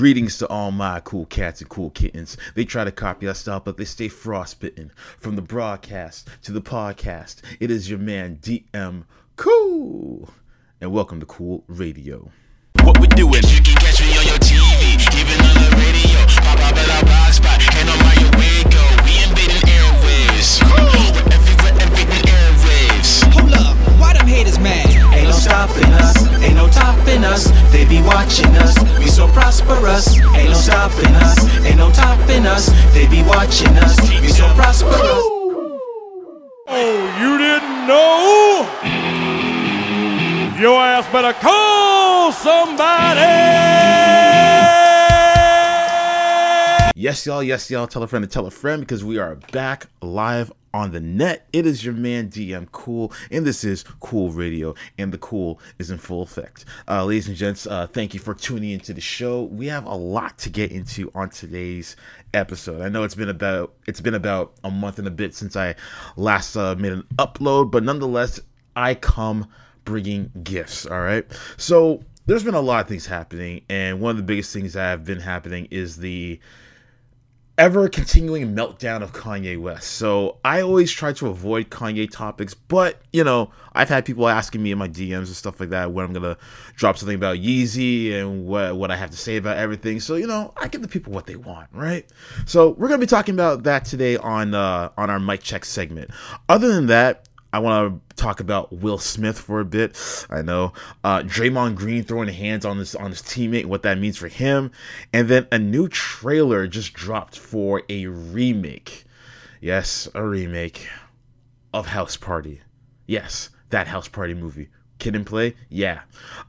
Greetings to all my cool cats and cool kittens. They try to copy our style, but they stay frostbitten. From the broadcast to the podcast, it is your man DM Cool. And welcome to Cool Radio. What we doing? You can catch me on your TV, even on the radio. Pop up at our blog spot, and on my way go. We invading airwaves. Cool. We're everywhere, invading airwaves. Hold up, why them haters mad? Ain't no stopping us, ain't no topping us. They be watching us, we so prosperous. Ain't no stopping us, ain't no topping us. They be watching us, we so prosperous. Oh, you didn't know? Your ass better call somebody! Yes, y'all. Yes, y'all. Tell a friend to tell a friend because we are back live on the net. It is your man DM Cool, and this is Cool Radio, and the cool is in full effect. Uh, ladies and gents, uh, thank you for tuning into the show. We have a lot to get into on today's episode. I know it's been about it's been about a month and a bit since I last uh, made an upload, but nonetheless, I come bringing gifts. All right, so. There's been a lot of things happening, and one of the biggest things that have been happening is the ever continuing meltdown of Kanye West. So I always try to avoid Kanye topics, but you know, I've had people asking me in my DMs and stuff like that when I'm gonna drop something about Yeezy and what what I have to say about everything. So you know, I give the people what they want, right? So we're gonna be talking about that today on uh, on our mic check segment. Other than that. I want to talk about Will Smith for a bit. I know uh, Draymond Green throwing hands on his on his teammate, what that means for him, and then a new trailer just dropped for a remake. Yes, a remake of House Party. Yes, that House Party movie. Kid and Play, yeah.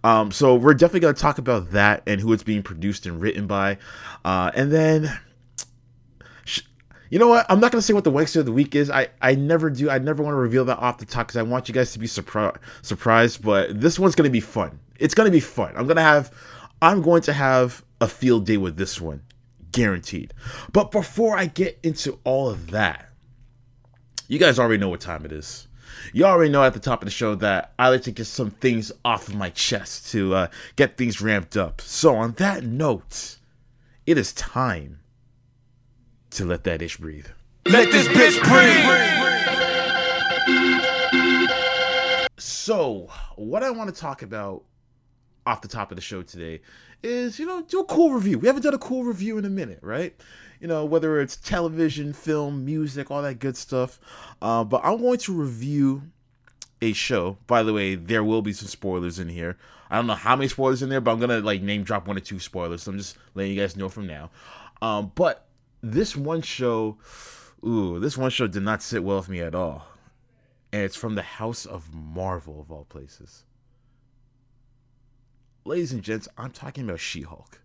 Um, so we're definitely gonna talk about that and who it's being produced and written by, uh, and then you know what? I'm not gonna say what the wankster of the week is. I I never do. I never want to reveal that off the top because I want you guys to be surprised. Surprised, but this one's gonna be fun. It's gonna be fun. I'm gonna have. I'm going to have a field day with this one, guaranteed. But before I get into all of that, you guys already know what time it is. You already know at the top of the show that I like to get some things off of my chest to uh, get things ramped up. So on that note, it is time to let that ish breathe. Let this bitch breathe. So, what I want to talk about off the top of the show today is, you know, do a cool review. We haven't done a cool review in a minute, right? You know, whether it's television, film, music, all that good stuff. Uh, but I'm going to review a show. By the way, there will be some spoilers in here. I don't know how many spoilers in there, but I'm gonna like name drop one or two spoilers. So I'm just letting you guys know from now. Um, but this one show, ooh, this one show did not sit well with me at all. And it's from the House of Marvel, of all places. Ladies and gents, I'm talking about She Hulk.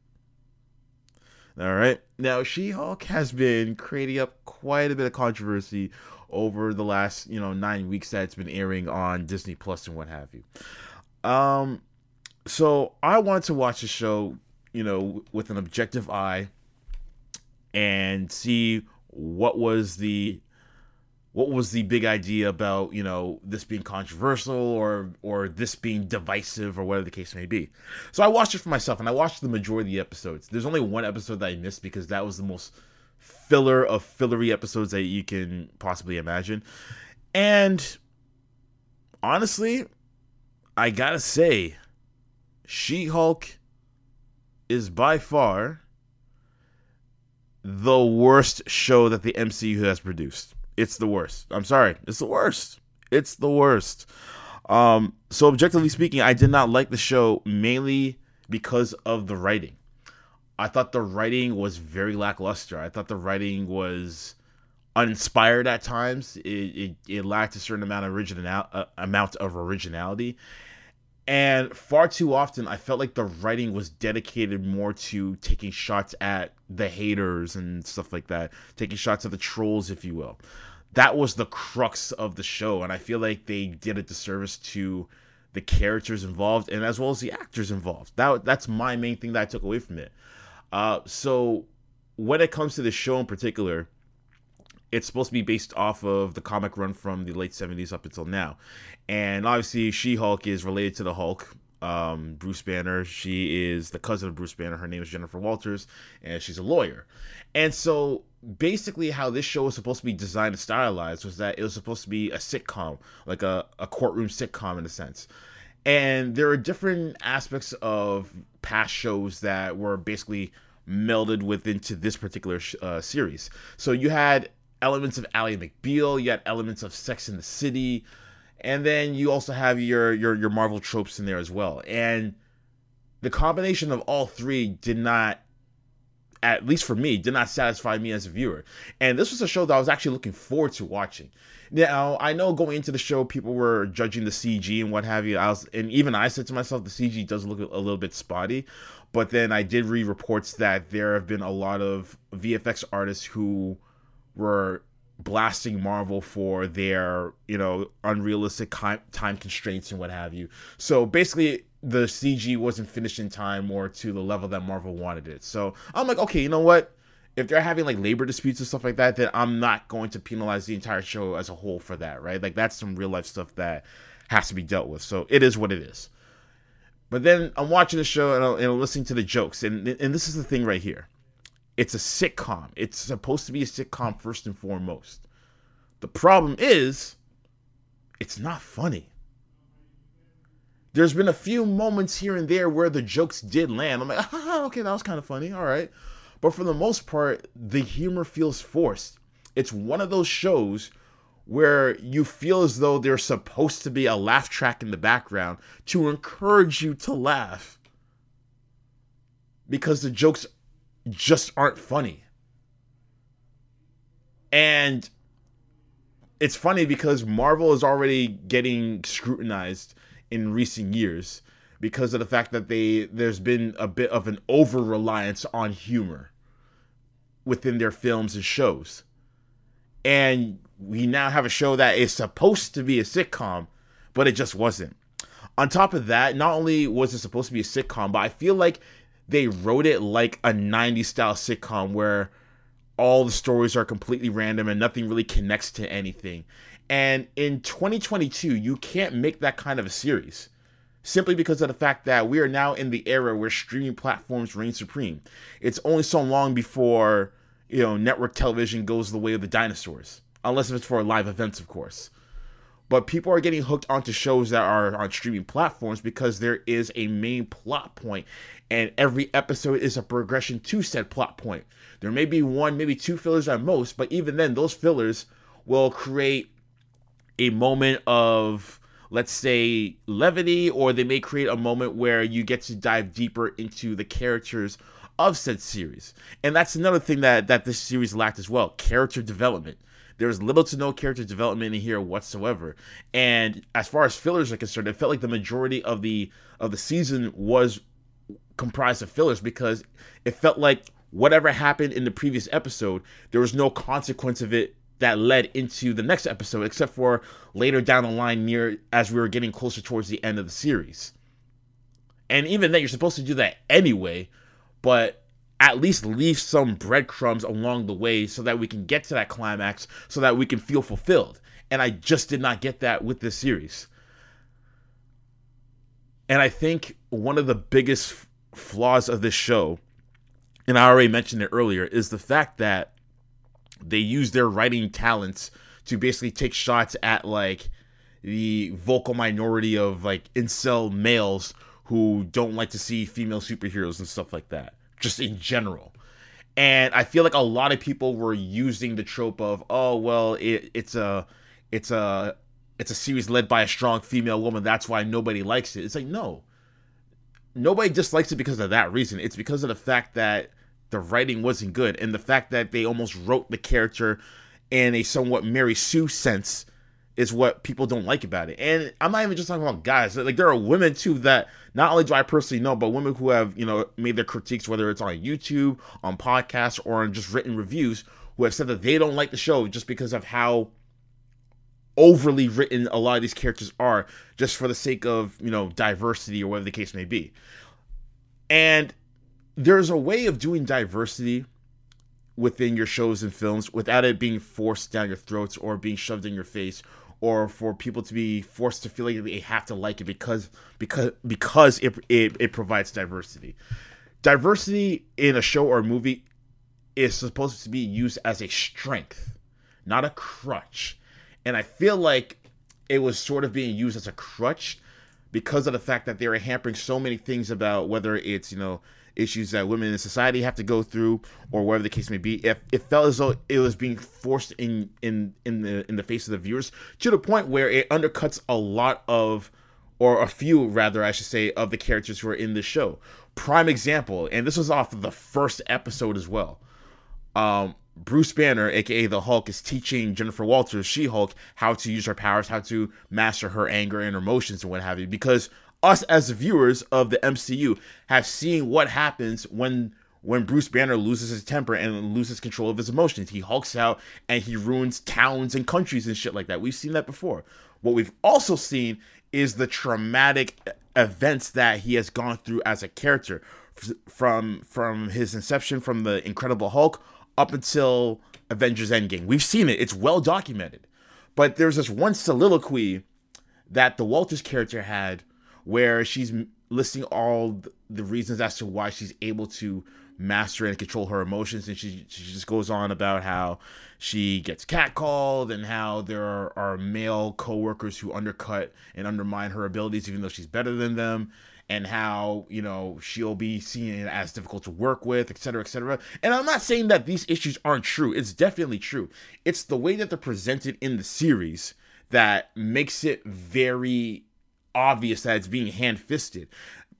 All right. Now, She Hulk has been creating up quite a bit of controversy over the last, you know, nine weeks that it's been airing on Disney Plus and what have you. Um, so I wanted to watch the show, you know, with an objective eye and see what was the what was the big idea about you know this being controversial or or this being divisive or whatever the case may be. So i watched it for myself and i watched the majority of the episodes. There's only one episode that i missed because that was the most filler of fillery episodes that you can possibly imagine. And honestly i gotta say she-hulk is by far the worst show that the MCU has produced. It's the worst. I'm sorry. It's the worst. It's the worst. Um, so objectively speaking, I did not like the show mainly because of the writing. I thought the writing was very lackluster. I thought the writing was uninspired at times. It, it, it lacked a certain amount of original uh, amount of originality, and far too often, I felt like the writing was dedicated more to taking shots at the haters and stuff like that, taking shots at the trolls, if you will. That was the crux of the show, and I feel like they did a disservice to the characters involved and as well as the actors involved. That that's my main thing that I took away from it. Uh, so when it comes to the show in particular, it's supposed to be based off of the comic run from the late 70s up until now. And obviously, She Hulk is related to the Hulk. um, Bruce Banner. She is the cousin of Bruce Banner. Her name is Jennifer Walters, and she's a lawyer. And so basically, how this show was supposed to be designed and stylized was that it was supposed to be a sitcom, like a, a courtroom sitcom in a sense. And there are different aspects of past shows that were basically melded with into this particular uh, series. So you had elements of Ally McBeal, you had elements of Sex in the City, and then you also have your your your Marvel tropes in there as well. And the combination of all three did not at least for me, did not satisfy me as a viewer. And this was a show that I was actually looking forward to watching. Now, I know going into the show, people were judging the CG and what have you. I was, and even I said to myself, the CG does look a little bit spotty. But then I did read reports that there have been a lot of VFX artists who were blasting Marvel for their, you know, unrealistic time constraints and what have you. So basically, the CG wasn't finished in time or to the level that Marvel wanted it. So I'm like, okay, you know what? If they're having like labor disputes and stuff like that, then I'm not going to penalize the entire show as a whole for that, right? Like that's some real life stuff that has to be dealt with. So it is what it is. But then I'm watching the show and I'm, and I'm listening to the jokes, and and this is the thing right here. It's a sitcom. It's supposed to be a sitcom first and foremost. The problem is, it's not funny there's been a few moments here and there where the jokes did land. I'm like, ah, okay, that was kind of funny. All right. But for the most part, the humor feels forced. It's one of those shows where you feel as though there's supposed to be a laugh track in the background to encourage you to laugh because the jokes just aren't funny. And it's funny because Marvel is already getting scrutinized in recent years because of the fact that they there's been a bit of an over reliance on humor within their films and shows. And we now have a show that is supposed to be a sitcom, but it just wasn't. On top of that, not only was it supposed to be a sitcom, but I feel like they wrote it like a 90s style sitcom where all the stories are completely random and nothing really connects to anything. And in 2022, you can't make that kind of a series simply because of the fact that we are now in the era where streaming platforms reign supreme. It's only so long before, you know, network television goes the way of the dinosaurs, unless it's for live events, of course. But people are getting hooked onto shows that are on streaming platforms because there is a main plot point, and every episode is a progression to said plot point. There may be one, maybe two fillers at most, but even then, those fillers will create a moment of let's say levity or they may create a moment where you get to dive deeper into the characters of said series. And that's another thing that that this series lacked as well character development. There's little to no character development in here whatsoever. And as far as fillers are concerned it felt like the majority of the of the season was comprised of fillers because it felt like whatever happened in the previous episode there was no consequence of it that led into the next episode, except for later down the line, near as we were getting closer towards the end of the series. And even then, you're supposed to do that anyway, but at least leave some breadcrumbs along the way so that we can get to that climax, so that we can feel fulfilled. And I just did not get that with this series. And I think one of the biggest flaws of this show, and I already mentioned it earlier, is the fact that they use their writing talents to basically take shots at like the vocal minority of like incel males who don't like to see female superheroes and stuff like that, just in general. And I feel like a lot of people were using the trope of, oh well, it, it's a it's a it's a series led by a strong female woman, that's why nobody likes it. It's like no. Nobody dislikes it because of that reason. It's because of the fact that the writing wasn't good, and the fact that they almost wrote the character in a somewhat Mary Sue sense is what people don't like about it. And I'm not even just talking about guys. Like there are women too that not only do I personally know, but women who have, you know, made their critiques, whether it's on YouTube, on podcasts, or on just written reviews, who have said that they don't like the show just because of how overly written a lot of these characters are, just for the sake of, you know, diversity or whatever the case may be. And there's a way of doing diversity within your shows and films without it being forced down your throats or being shoved in your face or for people to be forced to feel like they have to like it because because because it it, it provides diversity. Diversity in a show or a movie is supposed to be used as a strength, not a crutch. And I feel like it was sort of being used as a crutch because of the fact that they were hampering so many things about whether it's, you know, issues that women in society have to go through or whatever the case may be. If it felt as though it was being forced in in in the in the face of the viewers to the point where it undercuts a lot of or a few rather I should say of the characters who are in the show. Prime example, and this was off of the first episode as well. Um Bruce Banner, aka the Hulk, is teaching Jennifer Walters, She Hulk, how to use her powers, how to master her anger and emotions and what have you. Because us as viewers of the MCU have seen what happens when when Bruce Banner loses his temper and loses control of his emotions. He hulks out and he ruins towns and countries and shit like that. We've seen that before. What we've also seen is the traumatic events that he has gone through as a character from from his inception from the Incredible Hulk up until Avengers Endgame. We've seen it. It's well documented. But there's this one soliloquy that the Walters character had where she's listing all the reasons as to why she's able to master and control her emotions and she, she just goes on about how she gets catcalled and how there are, are male co-workers who undercut and undermine her abilities even though she's better than them and how you know she'll be seen as difficult to work with etc etc and i'm not saying that these issues aren't true it's definitely true it's the way that they're presented in the series that makes it very obvious that it's being hand fisted.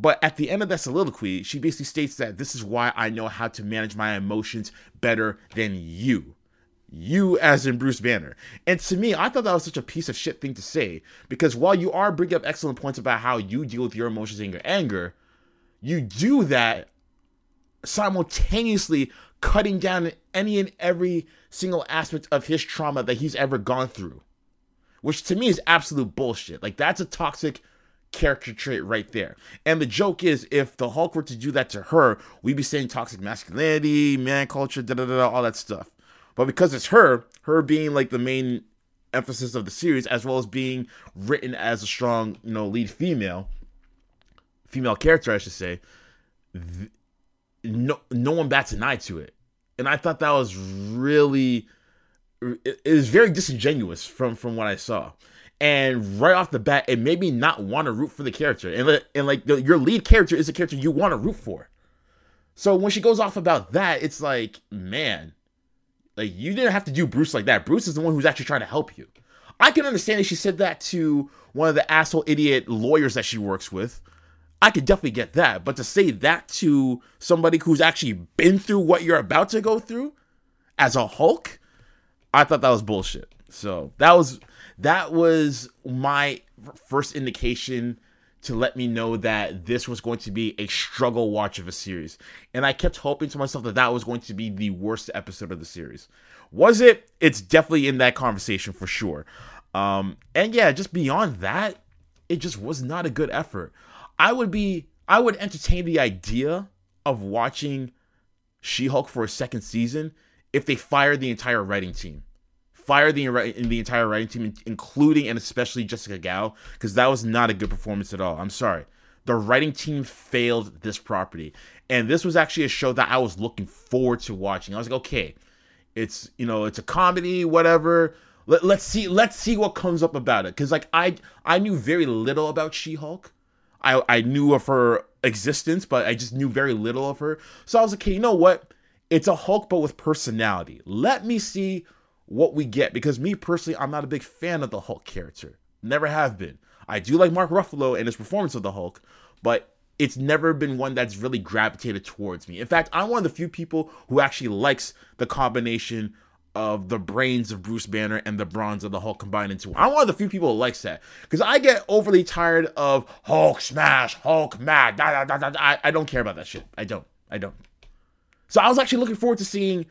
But at the end of that soliloquy, she basically states that this is why I know how to manage my emotions better than you. You, as in Bruce Banner. And to me, I thought that was such a piece of shit thing to say because while you are bringing up excellent points about how you deal with your emotions and your anger, you do that simultaneously cutting down any and every single aspect of his trauma that he's ever gone through which to me is absolute bullshit. Like that's a toxic character trait right there. And the joke is, if the Hulk were to do that to her, we'd be saying toxic masculinity, man culture, da da da, all that stuff. But because it's her, her being like the main emphasis of the series, as well as being written as a strong, you know, lead female, female character, I should say, th- no, no one bats an eye to it. And I thought that was really it was very disingenuous from from what I saw. And right off the bat, it made me not want to root for the character. And, and like the, your lead character is a character you want to root for. So when she goes off about that, it's like, man, like you didn't have to do Bruce like that. Bruce is the one who's actually trying to help you. I can understand if she said that to one of the asshole idiot lawyers that she works with. I could definitely get that. But to say that to somebody who's actually been through what you're about to go through as a Hulk, I thought that was bullshit. So that was that was my first indication to let me know that this was going to be a struggle watch of a series. And I kept hoping to myself that that was going to be the worst episode of the series. Was it? It's definitely in that conversation for sure. Um, and yeah, just beyond that, it just was not a good effort. I would be, I would entertain the idea of watching She Hulk for a second season if they fired the entire writing team. Fire the the entire writing team, including and especially Jessica Gao, because that was not a good performance at all. I'm sorry. The writing team failed this property. And this was actually a show that I was looking forward to watching. I was like, okay, it's you know, it's a comedy, whatever. Let, let's see, let's see what comes up about it. Cause like I I knew very little about She-Hulk. I I knew of her existence, but I just knew very little of her. So I was like, okay, you know what? It's a Hulk, but with personality. Let me see what we get because me personally, I'm not a big fan of the Hulk character. Never have been. I do like Mark Ruffalo and his performance of the Hulk, but it's never been one that's really gravitated towards me. In fact, I'm one of the few people who actually likes the combination of the brains of Bruce Banner and the bronze of the Hulk combined into one. I'm one of the few people who likes that because I get overly tired of Hulk smash, Hulk mad. Da, da, da, da. I, I don't care about that shit. I don't. I don't. So I was actually looking forward to seeing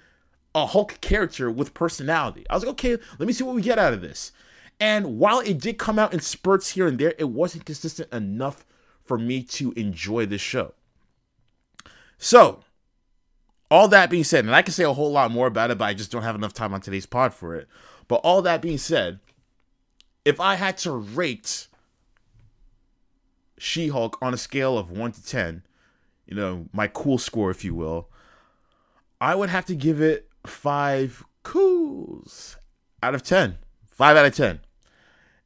a Hulk character with personality. I was like, okay, let me see what we get out of this. And while it did come out in spurts here and there, it wasn't consistent enough for me to enjoy this show. So, all that being said, and I can say a whole lot more about it, but I just don't have enough time on today's pod for it. But all that being said, if I had to rate She Hulk on a scale of 1 to 10, you know, my cool score, if you will, I would have to give it five cools out of 10. Five out of 10.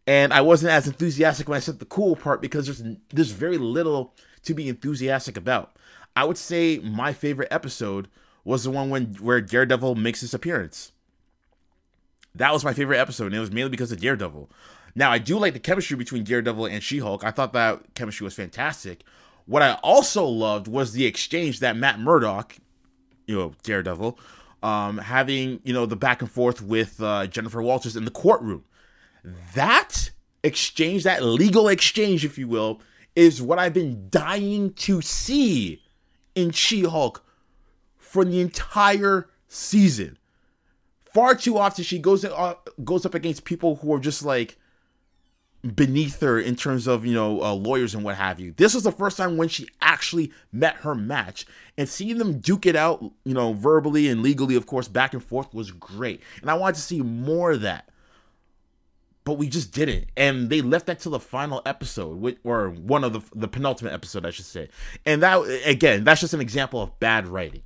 And I wasn't as enthusiastic when I said the cool part because there's there's very little to be enthusiastic about. I would say my favorite episode was the one when where Daredevil makes his appearance. That was my favorite episode, and it was mainly because of Daredevil. Now I do like the chemistry between Daredevil and She-Hulk. I thought that chemistry was fantastic. What I also loved was the exchange that Matt Murdock, you know, Daredevil, um, having you know the back and forth with uh, Jennifer Walters in the courtroom. That exchange, that legal exchange, if you will, is what I've been dying to see in She Hulk for the entire season. Far too often, she goes uh, goes up against people who are just like beneath her in terms of you know uh, lawyers and what have you. This was the first time when she actually met her match, and seeing them duke it out, you know, verbally and legally, of course, back and forth was great. And I wanted to see more of that but we just didn't. And they left that till the final episode, or one of the the penultimate episode, I should say. And that again, that's just an example of bad writing.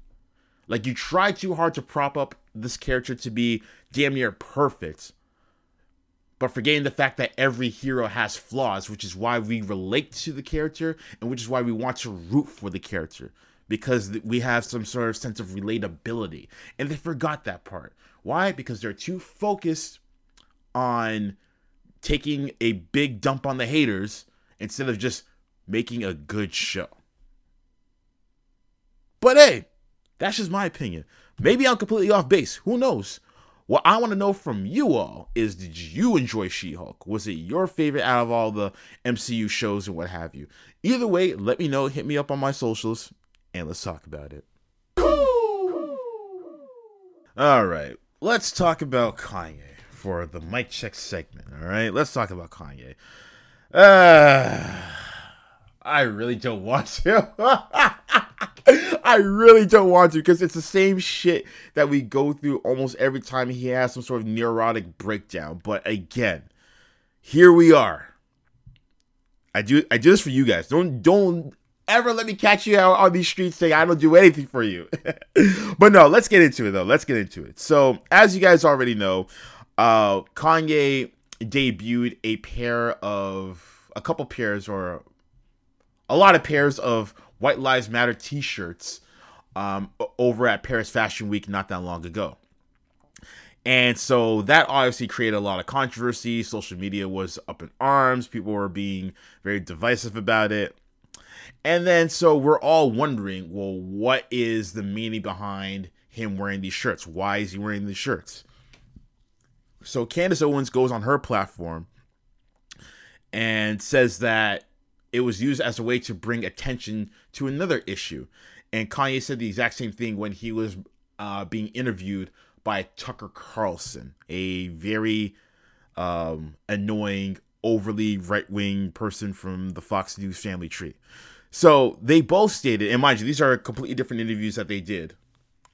Like you try too hard to prop up this character to be damn near perfect, but forgetting the fact that every hero has flaws, which is why we relate to the character and which is why we want to root for the character because we have some sort of sense of relatability. And they forgot that part. Why? Because they're too focused on taking a big dump on the haters instead of just making a good show. But hey, that's just my opinion. Maybe I'm completely off base. Who knows? What I want to know from you all is did you enjoy She Hulk? Was it your favorite out of all the MCU shows and what have you? Either way, let me know. Hit me up on my socials and let's talk about it. All right, let's talk about Kanye for the mic check segment. All right, let's talk about Kanye. Uh, I really don't want to. I really don't want to because it's the same shit that we go through almost every time he has some sort of neurotic breakdown. But again, here we are. I do I do this for you guys. Don't don't ever let me catch you out on these streets saying I don't do anything for you. but no, let's get into it though. Let's get into it. So, as you guys already know, uh, Kanye debuted a pair of a couple pairs or a lot of pairs of White Lives Matter T-shirts um, over at Paris Fashion Week not that long ago. And so that obviously created a lot of controversy. Social media was up in arms. People were being very divisive about it. And then so we're all wondering, well, what is the meaning behind him wearing these shirts? Why is he wearing these shirts? So Candace Owens goes on her platform and says that it was used as a way to bring attention to another issue. And Kanye said the exact same thing when he was uh, being interviewed by Tucker Carlson, a very um, annoying, overly right wing person from the Fox News family tree. So they both stated, and mind you, these are completely different interviews that they did.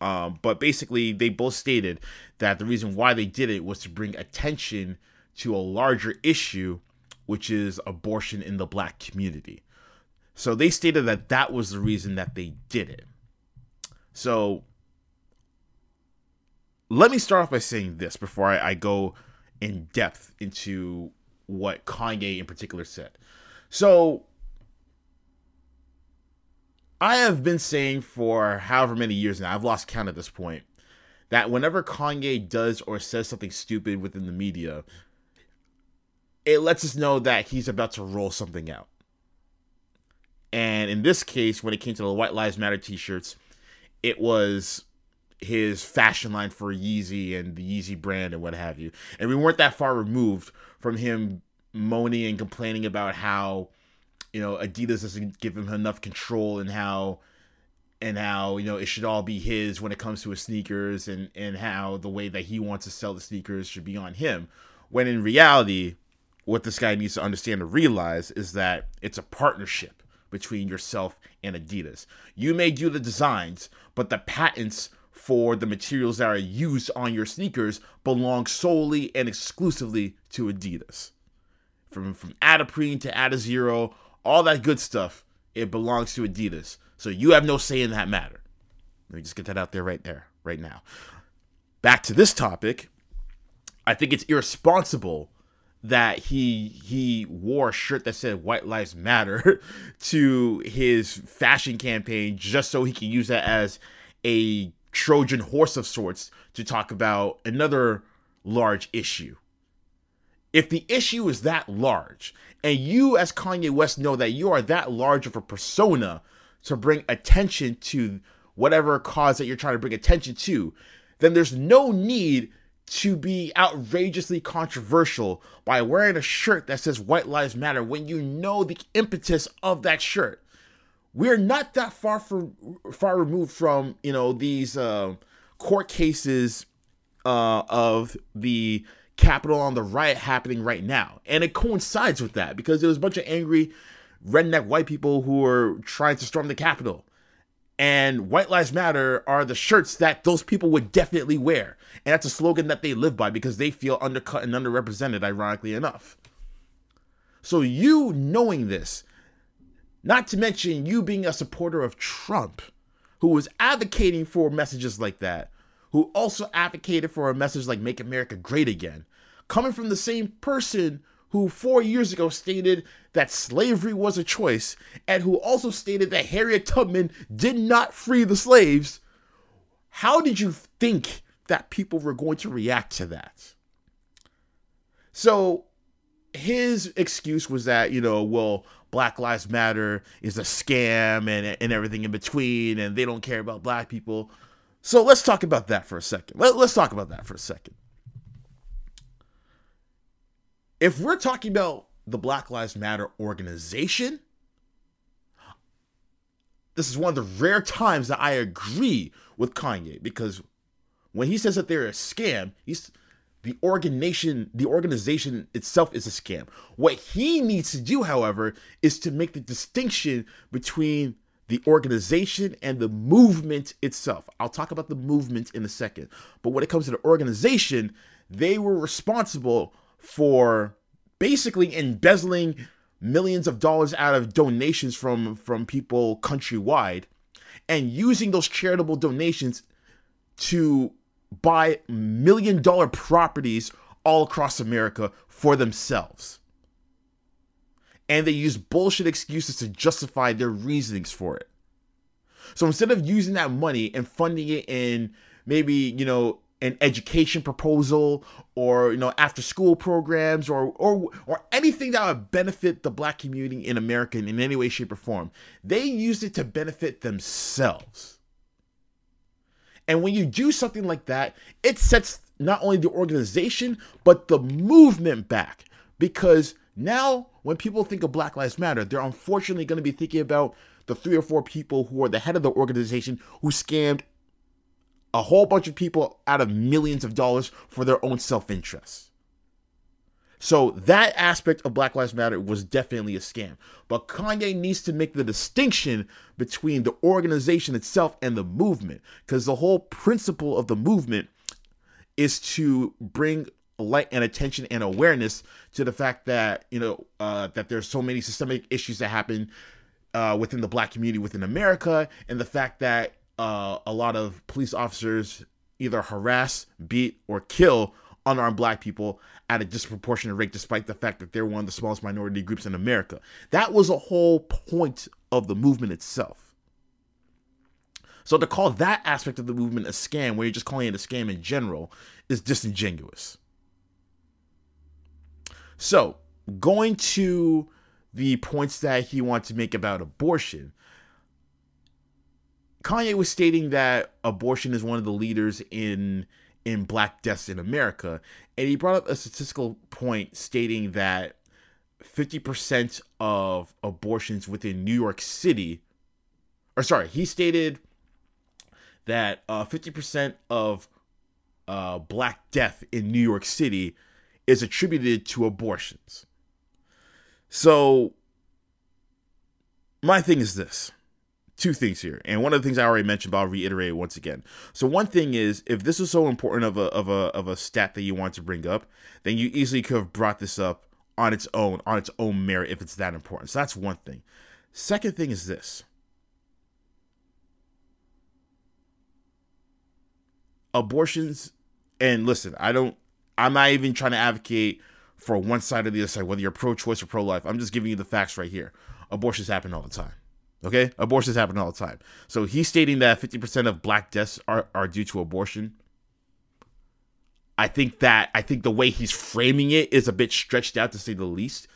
Um, but basically, they both stated that the reason why they did it was to bring attention to a larger issue, which is abortion in the black community. So they stated that that was the reason that they did it. So let me start off by saying this before I, I go in depth into what Kanye in particular said. So I have been saying for however many years now, I've lost count at this point, that whenever Kanye does or says something stupid within the media, it lets us know that he's about to roll something out. And in this case, when it came to the White Lives Matter t shirts, it was his fashion line for Yeezy and the Yeezy brand and what have you. And we weren't that far removed from him moaning and complaining about how, you know, Adidas doesn't give him enough control and how and how, you know, it should all be his when it comes to his sneakers and and how the way that he wants to sell the sneakers should be on him. When in reality, what this guy needs to understand and realize is that it's a partnership between yourself and Adidas. You may do the designs, but the patents for the materials that are used on your sneakers belong solely and exclusively to Adidas. from from Adiprene to Adizero, all that good stuff, it belongs to Adidas. So you have no say in that matter. Let me just get that out there right there, right now. Back to this topic. I think it's irresponsible that he he wore a shirt that said white lives matter to his fashion campaign just so he can use that as a trojan horse of sorts to talk about another large issue. If the issue is that large and you as kanye west know that you are that large of a persona to bring attention to whatever cause that you're trying to bring attention to then there's no need to be outrageously controversial by wearing a shirt that says white lives matter when you know the impetus of that shirt. We're not that far from far removed from you know these uh, court cases uh, of the Capitol on the riot happening right now, and it coincides with that because there was a bunch of angry redneck white people who were trying to storm the Capitol, and White Lives Matter are the shirts that those people would definitely wear, and that's a slogan that they live by because they feel undercut and underrepresented, ironically enough. So you knowing this not to mention you being a supporter of Trump, who was advocating for messages like that, who also advocated for a message like Make America Great Again, coming from the same person who four years ago stated that slavery was a choice, and who also stated that Harriet Tubman did not free the slaves. How did you think that people were going to react to that? So his excuse was that, you know, well, Black Lives Matter is a scam and, and everything in between, and they don't care about black people. So let's talk about that for a second. Let, let's talk about that for a second. If we're talking about the Black Lives Matter organization, this is one of the rare times that I agree with Kanye because when he says that they're a scam, he's the organization the organization itself is a scam. What he needs to do, however, is to make the distinction between the organization and the movement itself. I'll talk about the movement in a second. But when it comes to the organization, they were responsible for basically embezzling millions of dollars out of donations from from people countrywide and using those charitable donations to buy million dollar properties all across America for themselves. And they use bullshit excuses to justify their reasonings for it. So instead of using that money and funding it in maybe, you know, an education proposal or you know after school programs or or or anything that would benefit the black community in America in any way shape or form. They used it to benefit themselves. And when you do something like that it sets not only the organization but the movement back. Because now when people think of black lives matter they're unfortunately going to be thinking about the three or four people who are the head of the organization who scammed a whole bunch of people out of millions of dollars for their own self interest. So that aspect of Black Lives Matter was definitely a scam. But Kanye needs to make the distinction between the organization itself and the movement because the whole principle of the movement is to bring light and attention and awareness to the fact that you know uh, that there's so many systemic issues that happen uh, within the black community within America, and the fact that uh, a lot of police officers either harass, beat, or kill unarmed black people at a disproportionate rate, despite the fact that they're one of the smallest minority groups in America. That was a whole point of the movement itself. So to call that aspect of the movement a scam, where you're just calling it a scam in general, is disingenuous. So going to the points that he wants to make about abortion, Kanye was stating that abortion is one of the leaders in in black deaths in America, and he brought up a statistical point stating that 50% of abortions within New York City or sorry, he stated that uh, 50% of uh, black death in New York City is attributed to abortions. So, my thing is this two things here. And one of the things I already mentioned, but I'll reiterate once again. So one thing is, if this is so important of a of a of a stat that you want to bring up, then you easily could have brought this up on its own, on its own merit, if it's that important. So that's one thing. Second thing is this. Abortions, and listen, I don't, I'm not even trying to advocate for one side or the other side, whether you're pro choice or pro life. I'm just giving you the facts right here. Abortions happen all the time. Okay? Abortions happen all the time. So he's stating that 50% of black deaths are, are due to abortion. I think that I think the way he's framing it is a bit stretched out to say the least.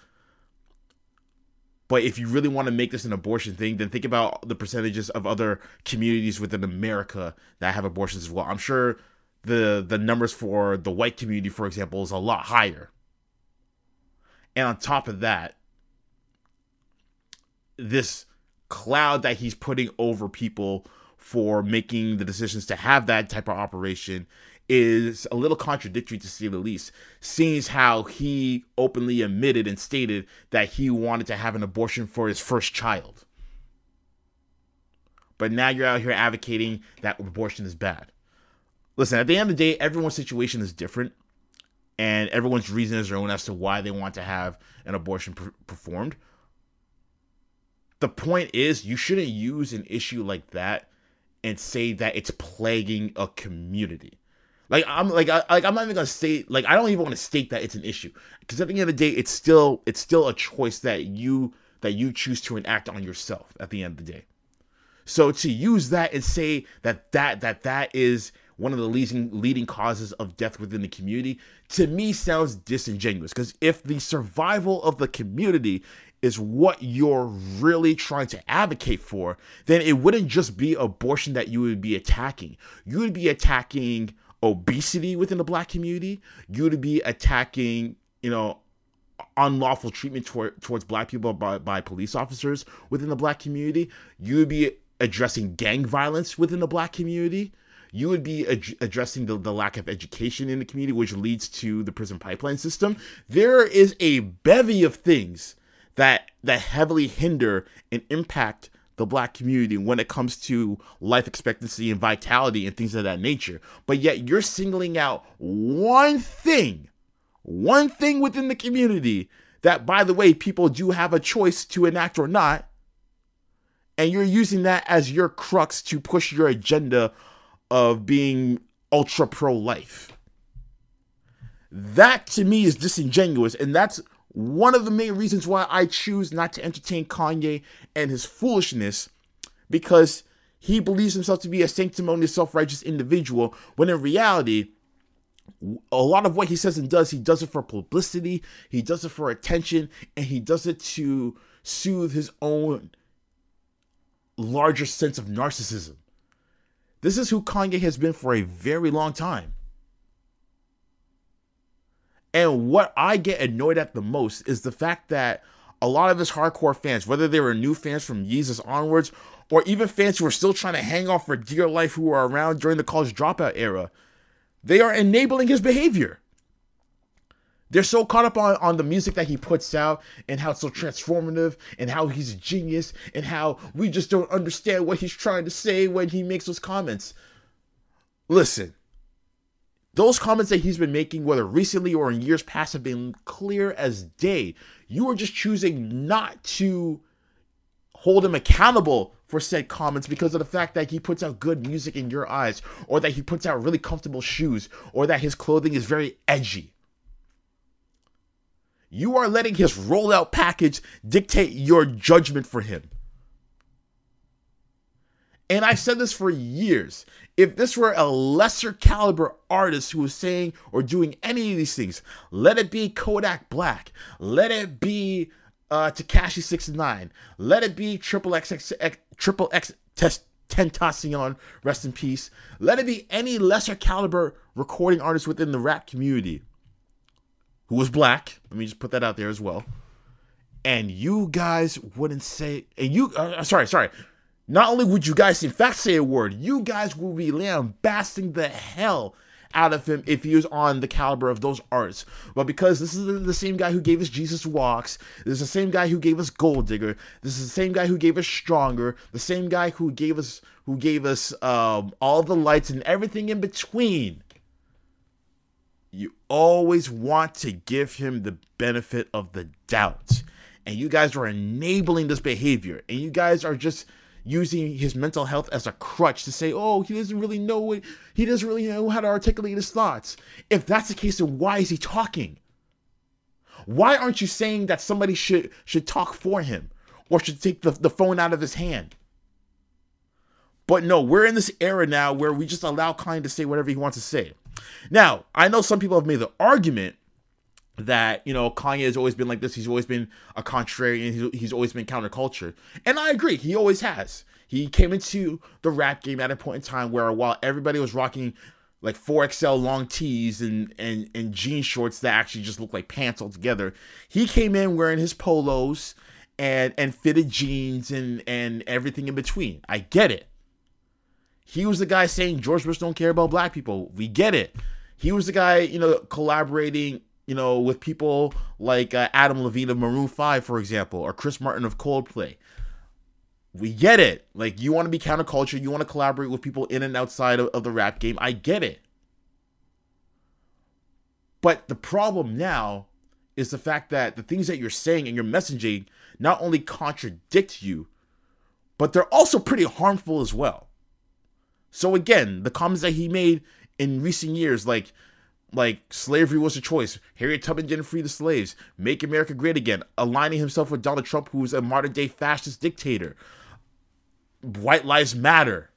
But if you really want to make this an abortion thing, then think about the percentages of other communities within America that have abortions as well. I'm sure the the numbers for the white community, for example, is a lot higher. And on top of that, this cloud that he's putting over people for making the decisions to have that type of operation is a little contradictory to say the least, seeing as how he openly admitted and stated that he wanted to have an abortion for his first child. But now you're out here advocating that abortion is bad. Listen, at the end of the day, everyone's situation is different, and everyone's reason is their own as to why they want to have an abortion per- performed. The point is, you shouldn't use an issue like that and say that it's plaguing a community. Like I'm like I, like I'm not even gonna state like I don't even want to state that it's an issue because at the end of the day it's still it's still a choice that you that you choose to enact on yourself at the end of the day. So to use that and say that that that that is one of the leading leading causes of death within the community to me sounds disingenuous because if the survival of the community is what you're really trying to advocate for, then it wouldn't just be abortion that you would be attacking. You would be attacking obesity within the black community. You would be attacking, you know, unlawful treatment toward, towards black people by, by police officers within the black community. You would be addressing gang violence within the black community. You would be ad- addressing the, the lack of education in the community, which leads to the prison pipeline system. There is a bevy of things that that heavily hinder and impact the black community when it comes to life expectancy and vitality and things of that nature. But yet you're singling out one thing, one thing within the community that, by the way, people do have a choice to enact or not. And you're using that as your crux to push your agenda of being ultra pro life. That to me is disingenuous. And that's one of the main reasons why I choose not to entertain Kanye and his foolishness because he believes himself to be a sanctimonious, self righteous individual, when in reality, a lot of what he says and does, he does it for publicity, he does it for attention, and he does it to soothe his own larger sense of narcissism. This is who Kanye has been for a very long time. And what I get annoyed at the most is the fact that a lot of his hardcore fans, whether they were new fans from Yeezus onwards, or even fans who are still trying to hang on for dear life who were around during the college dropout era, they are enabling his behavior. They're so caught up on, on the music that he puts out and how it's so transformative and how he's a genius and how we just don't understand what he's trying to say when he makes those comments. Listen, those comments that he's been making, whether recently or in years past, have been clear as day. You are just choosing not to hold him accountable for said comments because of the fact that he puts out good music in your eyes, or that he puts out really comfortable shoes, or that his clothing is very edgy. You are letting his rollout package dictate your judgment for him. And I've said this for years. If this were a lesser caliber artist who was saying or doing any of these things, let it be Kodak Black, let it be uh, Tekashi 69, let it be Triple X, Triple X Test Tentacion, rest in peace. Let it be any lesser caliber recording artist within the rap community who was black. Let me just put that out there as well. And you guys wouldn't say, and you, uh, sorry, sorry. Not only would you guys, in fact, say a word, you guys will be lambasting the hell out of him if he was on the caliber of those artists. But because this is the same guy who gave us Jesus Walks, this is the same guy who gave us Gold Digger, this is the same guy who gave us Stronger, the same guy who gave us who gave us um, all the lights and everything in between. you always want to give him the benefit of the doubt. And you guys are enabling this behavior. And you guys are just using his mental health as a crutch to say, oh, he doesn't really know what he doesn't really know how to articulate his thoughts. If that's the case, then why is he talking? Why aren't you saying that somebody should should talk for him or should take the, the phone out of his hand? But no, we're in this era now where we just allow Kanye to say whatever he wants to say. Now, I know some people have made the argument that you know Kanye has always been like this. He's always been a contrarian. He's, he's always been counterculture, and I agree. He always has. He came into the rap game at a point in time where while everybody was rocking like 4XL long tees and, and and jean shorts that actually just look like pants altogether, he came in wearing his polos and and fitted jeans and and everything in between. I get it. He was the guy saying George Bush don't care about black people. We get it. He was the guy, you know, collaborating you know, with people like uh, Adam Levine of Maroon 5, for example, or Chris Martin of Coldplay. We get it. Like, you want to be counterculture, you want to collaborate with people in and outside of, of the rap game. I get it. But the problem now is the fact that the things that you're saying and your messaging not only contradict you, but they're also pretty harmful as well. So again, the comments that he made in recent years, like like slavery was a choice. Harriet Tubman didn't free the slaves. Make America great again. Aligning himself with Donald Trump, who's a modern day fascist dictator. White lives matter.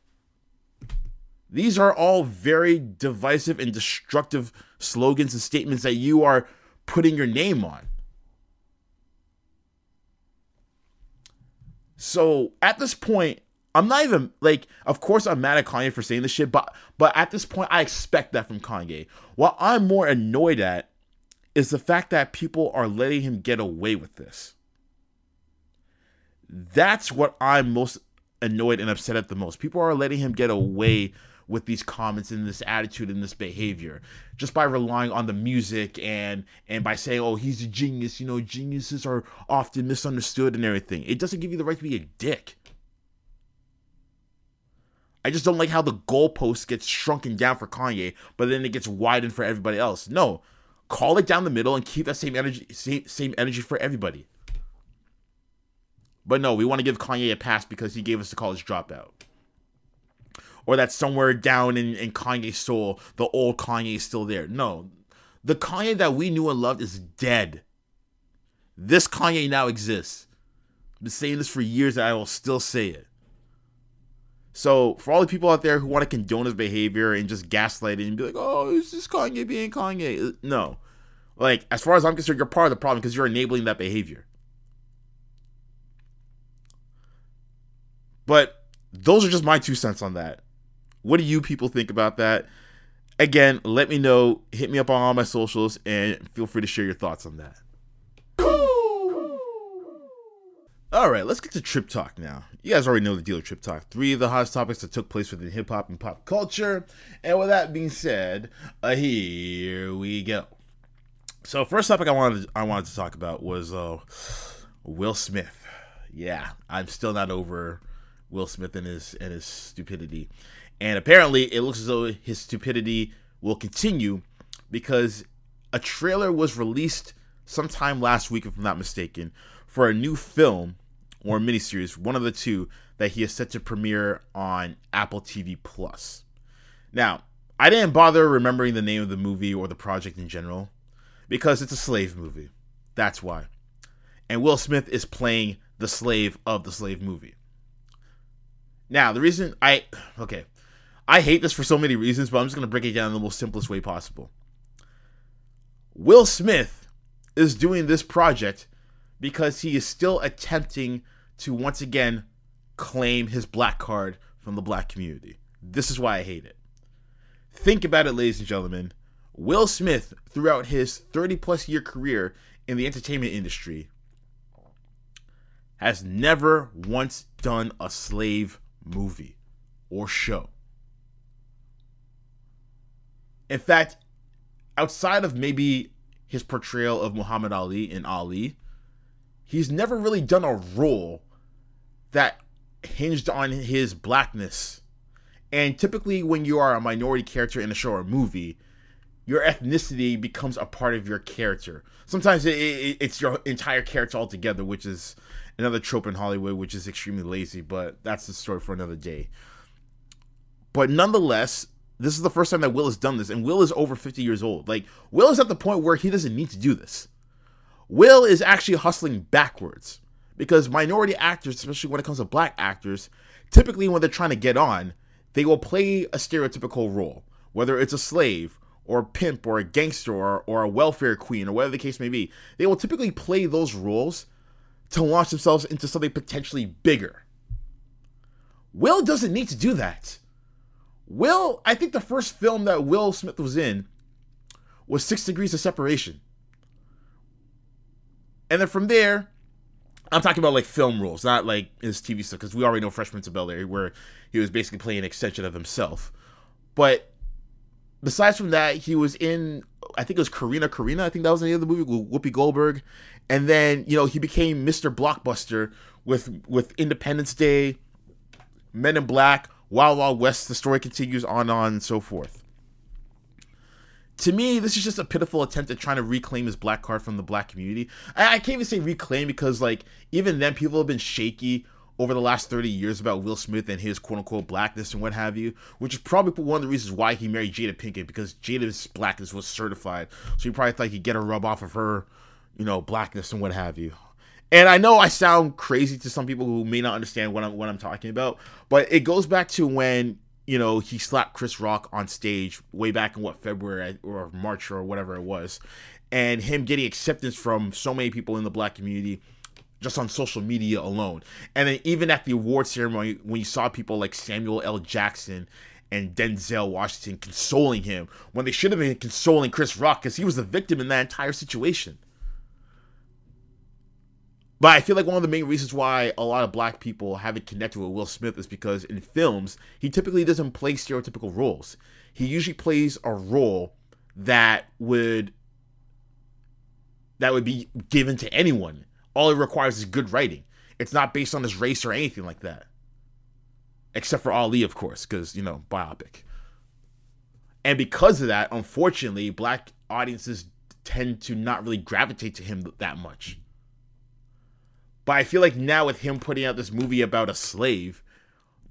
These are all very divisive and destructive slogans and statements that you are putting your name on. So at this point, I'm not even like, of course, I'm mad at Kanye for saying this shit, but but at this point, I expect that from Kanye. What I'm more annoyed at is the fact that people are letting him get away with this. That's what I'm most annoyed and upset at the most. People are letting him get away with these comments and this attitude and this behavior just by relying on the music and and by saying oh he's a genius you know geniuses are often misunderstood and everything it doesn't give you the right to be a dick I just don't like how the goalpost gets shrunken down for Kanye, but then it gets widened for everybody else. No, call it down the middle and keep that same energy, same, same energy for everybody. But no, we want to give Kanye a pass because he gave us the college dropout. Or that somewhere down in, in Kanye's soul, the old Kanye is still there. No, the Kanye that we knew and loved is dead. This Kanye now exists. I've been saying this for years and I will still say it. So for all the people out there who want to condone his behavior and just gaslight it and be like, "Oh, is this Kanye being Kanye?" Uh, no, like as far as I'm concerned, you're part of the problem because you're enabling that behavior. But those are just my two cents on that. What do you people think about that? Again, let me know. Hit me up on all my socials and feel free to share your thoughts on that. All right, let's get to Trip Talk now. You guys already know the deal with Trip Talk. Three of the hottest topics that took place within hip hop and pop culture. And with that being said, uh, here we go. So, first topic I wanted to, I wanted to talk about was uh, Will Smith. Yeah, I'm still not over Will Smith and his and his stupidity. And apparently, it looks as though his stupidity will continue because a trailer was released sometime last week, if I'm not mistaken, for a new film or miniseries, one of the two that he is set to premiere on Apple TV Plus. Now, I didn't bother remembering the name of the movie or the project in general because it's a slave movie. That's why. And Will Smith is playing the slave of the slave movie. Now, the reason I okay, I hate this for so many reasons, but I'm just going to break it down in the most simplest way possible. Will Smith is doing this project because he is still attempting to once again claim his black card from the black community. This is why I hate it. Think about it, ladies and gentlemen. Will Smith, throughout his 30 plus year career in the entertainment industry, has never once done a slave movie or show. In fact, outside of maybe his portrayal of Muhammad Ali in Ali, he's never really done a role that hinged on his blackness. And typically, when you are a minority character in a show or movie, your ethnicity becomes a part of your character. Sometimes it, it, it's your entire character altogether, which is another trope in Hollywood, which is extremely lazy. But that's the story for another day. But nonetheless, this is the first time that Will has done this, and Will is over 50 years old. Like, Will is at the point where he doesn't need to do this. Will is actually hustling backwards because minority actors, especially when it comes to black actors, typically when they're trying to get on, they will play a stereotypical role, whether it's a slave or a pimp or a gangster or, or a welfare queen or whatever the case may be. They will typically play those roles to launch themselves into something potentially bigger. Will doesn't need to do that. Will, I think the first film that Will Smith was in was Six Degrees of Separation. And then from there, I'm talking about like film roles, not like his TV stuff, because we already know Fresh Prince of Bel Air, where he was basically playing an extension of himself. But besides from that, he was in, I think it was Corrina Corrina, I think that was the name of the movie Whoopi Goldberg. And then, you know, he became Mr. Blockbuster with with Independence Day, Men in Black, Wild Wild West, the story continues on on and so forth. To me, this is just a pitiful attempt at trying to reclaim his black card from the black community. I, I can't even say reclaim because, like, even then, people have been shaky over the last 30 years about Will Smith and his quote unquote blackness and what have you, which is probably one of the reasons why he married Jada Pinkett because Jada's blackness was certified. So he probably thought he'd get a rub off of her, you know, blackness and what have you. And I know I sound crazy to some people who may not understand what I'm what I'm talking about, but it goes back to when you know he slapped Chris Rock on stage way back in what February or March or whatever it was, and him getting acceptance from so many people in the black community just on social media alone. And then even at the award ceremony, when you saw people like Samuel L. Jackson and Denzel Washington consoling him when they should have been consoling Chris Rock because he was the victim in that entire situation. But I feel like one of the main reasons why a lot of black people haven't connected with Will Smith is because in films, he typically doesn't play stereotypical roles. He usually plays a role that would that would be given to anyone. All it requires is good writing. It's not based on his race or anything like that. Except for Ali, of course, because, you know, biopic. And because of that, unfortunately, black audiences tend to not really gravitate to him that much. But I feel like now with him putting out this movie about a slave,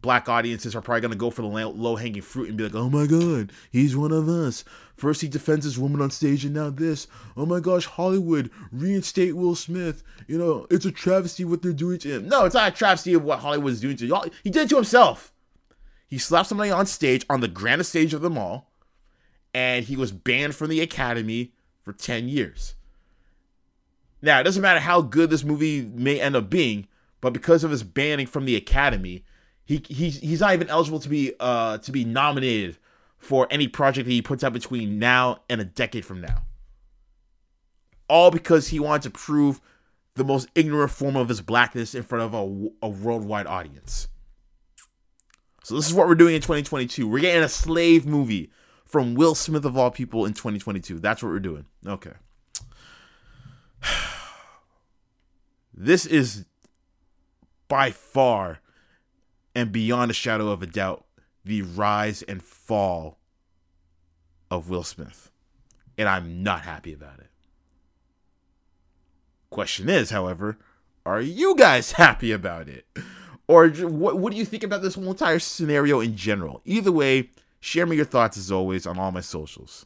black audiences are probably going to go for the low hanging fruit and be like, oh my god, he's one of us. First he defends his woman on stage and now this. Oh my gosh, Hollywood, reinstate Will Smith. You know, it's a travesty what they're doing to him. No, it's not a travesty of what Hollywood's doing to y'all. He did it to himself. He slapped somebody on stage on the grandest stage of them all, and he was banned from the Academy for 10 years. Now, it doesn't matter how good this movie may end up being, but because of his banning from the Academy, he he's he's not even eligible to be uh to be nominated for any project that he puts out between now and a decade from now. All because he wanted to prove the most ignorant form of his blackness in front of a, a worldwide audience. So this is what we're doing in 2022. We're getting a slave movie from Will Smith of all people in 2022. That's what we're doing. Okay. This is by far and beyond a shadow of a doubt the rise and fall of Will Smith. And I'm not happy about it. Question is, however, are you guys happy about it? Or what, what do you think about this whole entire scenario in general? Either way, share me your thoughts as always on all my socials.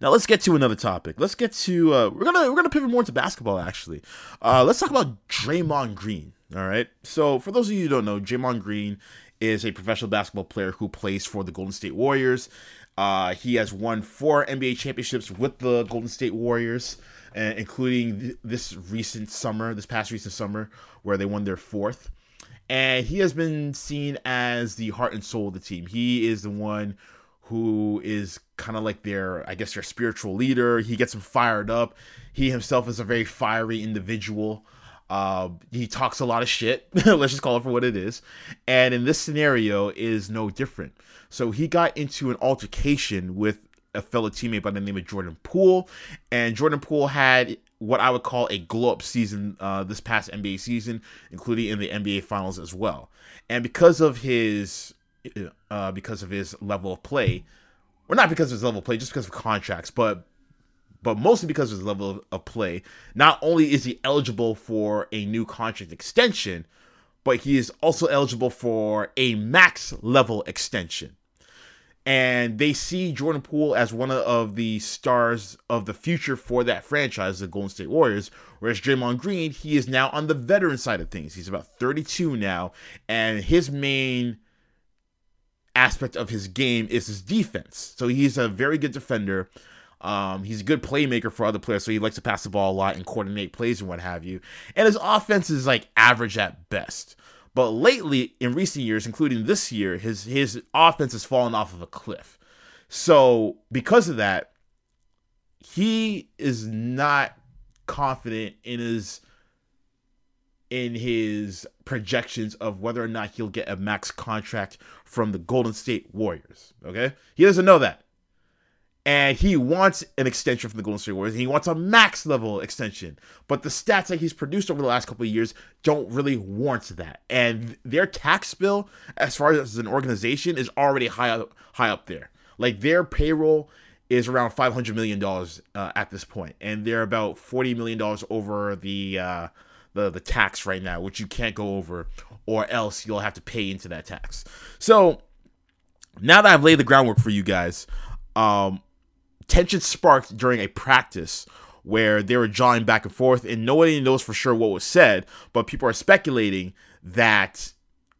Now let's get to another topic. Let's get to uh, we're gonna we're gonna pivot more into basketball actually. Uh, let's talk about Draymond Green. All right. So for those of you who don't know, Draymond Green is a professional basketball player who plays for the Golden State Warriors. Uh, he has won four NBA championships with the Golden State Warriors, uh, including th- this recent summer, this past recent summer, where they won their fourth. And he has been seen as the heart and soul of the team. He is the one who is kind of like their, I guess, their spiritual leader. He gets them fired up. He himself is a very fiery individual. Uh, he talks a lot of shit. Let's just call it for what it is. And in this scenario, is no different. So he got into an altercation with a fellow teammate by the name of Jordan Poole, and Jordan Poole had what I would call a glow up season uh, this past NBA season, including in the NBA Finals as well. And because of his uh, because of his level of play, or not because of his level of play, just because of contracts, but but mostly because of his level of, of play. Not only is he eligible for a new contract extension, but he is also eligible for a max level extension. And they see Jordan Poole as one of the stars of the future for that franchise, the Golden State Warriors. Whereas Draymond Green, he is now on the veteran side of things. He's about 32 now, and his main aspect of his game is his defense. So he's a very good defender. Um, he's a good playmaker for other players, so he likes to pass the ball a lot and coordinate plays and what have you. And his offense is like average at best. But lately, in recent years, including this year, his his offense has fallen off of a cliff. So because of that, he is not confident in his in his projections of whether or not he'll get a max contract from the Golden State Warriors. Okay? He doesn't know that. And he wants an extension from the Golden State Warriors. He wants a max level extension. But the stats that he's produced over the last couple of years don't really warrant that. And their tax bill, as far as an organization, is already high up, high up there. Like their payroll is around five hundred million dollars uh, at this point, and they're about forty million dollars over the uh, the the tax right now, which you can't go over, or else you'll have to pay into that tax. So now that I've laid the groundwork for you guys, um, tension sparked during a practice where they were jawing back and forth, and nobody knows for sure what was said, but people are speculating that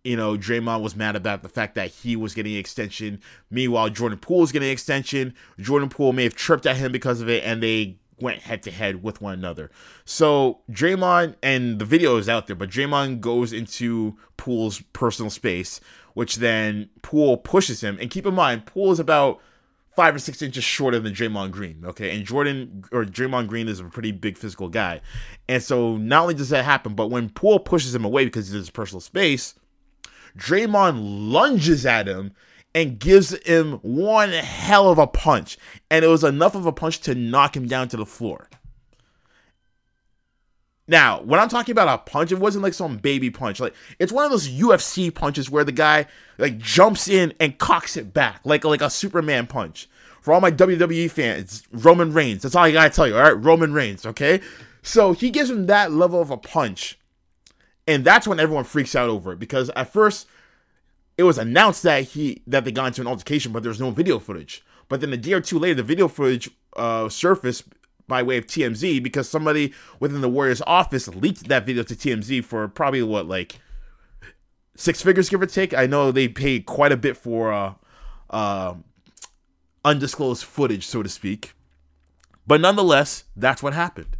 you know, Draymond was mad about the fact that he was getting an extension. Meanwhile, Jordan Poole was getting an extension. Jordan Poole may have tripped at him because of it, and they went head to head with one another. So Draymond, and the video is out there, but Draymond goes into Poole's personal space, which then Poole pushes him. And keep in mind, Poole is about five or six inches shorter than Draymond Green. Okay, and Jordan or Draymond Green is a pretty big physical guy, and so not only does that happen, but when Poole pushes him away because he's his personal space, Draymond lunges at him and gives him one hell of a punch, and it was enough of a punch to knock him down to the floor. Now, when I'm talking about a punch, it wasn't like some baby punch. Like it's one of those UFC punches where the guy like jumps in and cocks it back, like like a Superman punch. For all my WWE fans, Roman Reigns. That's all I gotta tell you. All right, Roman Reigns. Okay, so he gives him that level of a punch, and that's when everyone freaks out over it because at first it was announced that he that they got into an altercation, but there was no video footage. But then a day or two later, the video footage uh, surfaced by way of TMZ because somebody within the Warriors office leaked that video to TMZ for probably what like six figures, give or take. I know they paid quite a bit for uh, uh, undisclosed footage, so to speak. But nonetheless, that's what happened.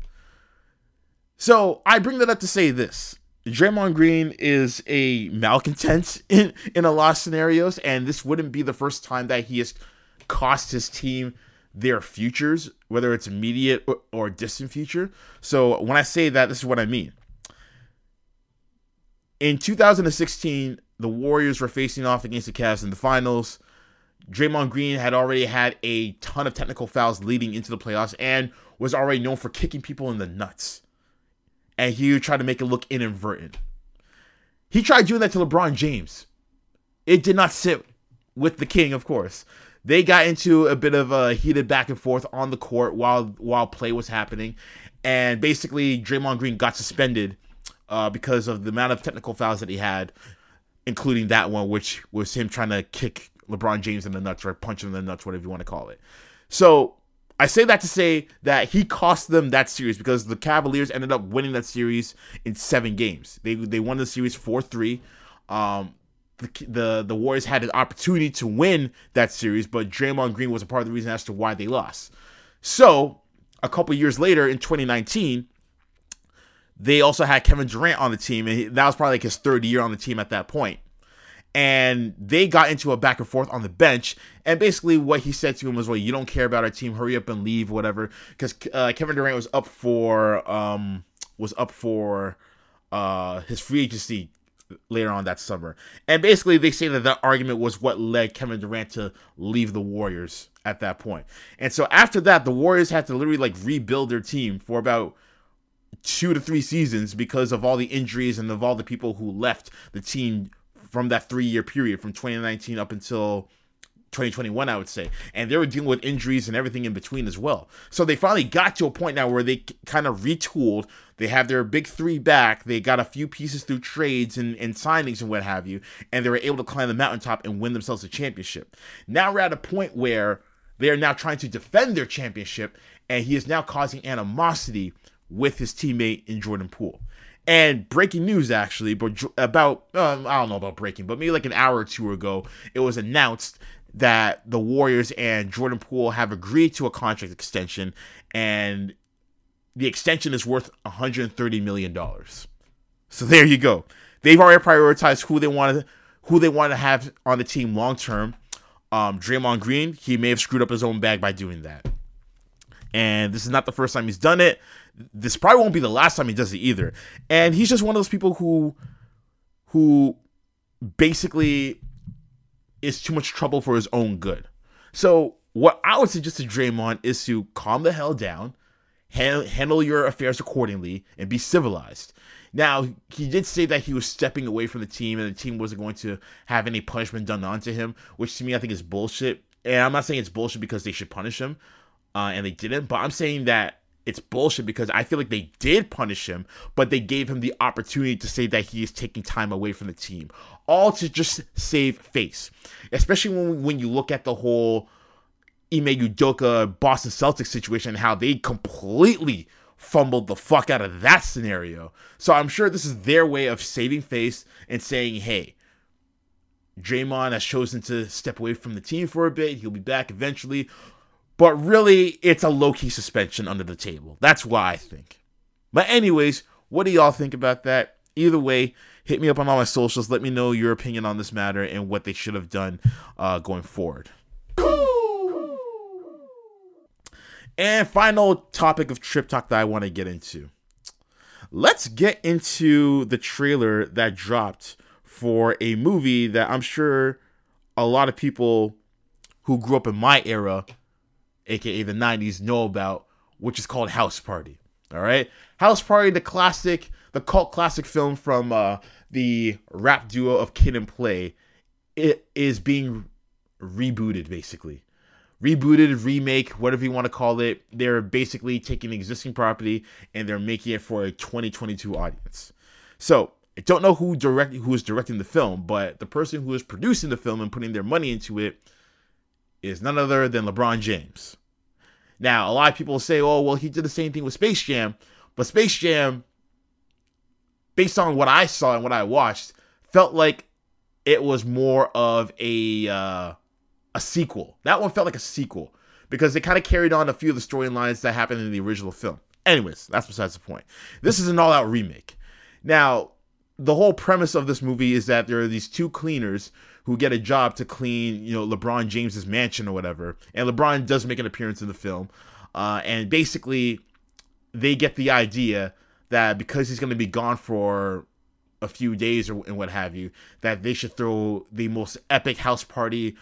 So I bring that up to say this. Draymond Green is a malcontent in, in a lot of scenarios, and this wouldn't be the first time that he has cost his team their futures, whether it's immediate or, or distant future. So when I say that, this is what I mean. In 2016, the Warriors were facing off against the Cavs in the finals. Draymond Green had already had a ton of technical fouls leading into the playoffs and was already known for kicking people in the nuts. And he try to make it look inadvertent. He tried doing that to LeBron James. It did not sit with the king, of course. They got into a bit of a heated back and forth on the court while while play was happening, and basically Draymond Green got suspended uh, because of the amount of technical fouls that he had, including that one, which was him trying to kick LeBron James in the nuts or punch him in the nuts, whatever you want to call it. So I say that to say that he cost them that series because the Cavaliers ended up winning that series in seven games. They they won the series four three. Um, the, the the Warriors had an opportunity to win that series, but Draymond Green was a part of the reason as to why they lost. So a couple years later in 2019, they also had Kevin Durant on the team, and that was probably like his third year on the team at that point. And they got into a back and forth on the bench, and basically what he said to him was, "Well, you don't care about our team. Hurry up and leave, whatever." Because uh, Kevin Durant was up for um was up for uh his free agency later on that summer. And basically, they say that that argument was what led Kevin Durant to leave the Warriors at that point. And so after that, the Warriors had to literally like rebuild their team for about two to three seasons because of all the injuries and of all the people who left the team from that three year period from 2019 up until 2021, I would say. And they were dealing with injuries and everything in between as well. So they finally got to a point now where they kind of retooled. They have their big three back. They got a few pieces through trades and, and signings and what have you. And they were able to climb the mountaintop and win themselves a championship. Now we're at a point where they are now trying to defend their championship. And he is now causing animosity with his teammate in Jordan Poole. And breaking news, actually, but about um, I don't know about breaking, but maybe like an hour or two ago, it was announced that the Warriors and Jordan Poole have agreed to a contract extension, and the extension is worth 130 million dollars. So there you go. They've already prioritized who they want to who they want to have on the team long term. Um, Draymond Green, he may have screwed up his own bag by doing that. And this is not the first time he's done it. This probably won't be the last time he does it either. And he's just one of those people who who basically is too much trouble for his own good. So what I would suggest to Draymond is to calm the hell down, handle, handle your affairs accordingly, and be civilized. Now, he did say that he was stepping away from the team and the team wasn't going to have any punishment done onto him, which to me I think is bullshit. And I'm not saying it's bullshit because they should punish him, uh, and they didn't, but I'm saying that it's bullshit because I feel like they did punish him, but they gave him the opportunity to say that he is taking time away from the team, all to just save face. Especially when when you look at the whole Ime Udoka Boston Celtics situation, and how they completely fumbled the fuck out of that scenario. So I'm sure this is their way of saving face and saying, hey, Draymond has chosen to step away from the team for a bit. He'll be back eventually. But really, it's a low key suspension under the table. That's why I think. But, anyways, what do y'all think about that? Either way, hit me up on all my socials. Let me know your opinion on this matter and what they should have done uh, going forward. And final topic of Trip Talk that I want to get into. Let's get into the trailer that dropped for a movie that I'm sure a lot of people who grew up in my era, aka the 90s, know about, which is called House Party. All right? House Party, the classic, the cult classic film from uh, the rap duo of Kid and Play, it is being rebooted basically rebooted, remake, whatever you want to call it. They're basically taking existing property and they're making it for a 2022 audience. So I don't know who direct who is directing the film, but the person who is producing the film and putting their money into it is none other than LeBron James. Now, a lot of people say, "Oh, well, he did the same thing with Space Jam," but Space Jam, based on what I saw and what I watched, felt like it was more of a uh, a sequel. That one felt like a sequel because they kind of carried on a few of the storylines that happened in the original film. Anyways, that's besides the point. This is an all out remake. Now, the whole premise of this movie is that there are these two cleaners who get a job to clean, you know, LeBron James's mansion or whatever. And LeBron does make an appearance in the film. Uh, and basically, they get the idea that because he's going to be gone for a few days or and what have you, that they should throw the most epic house party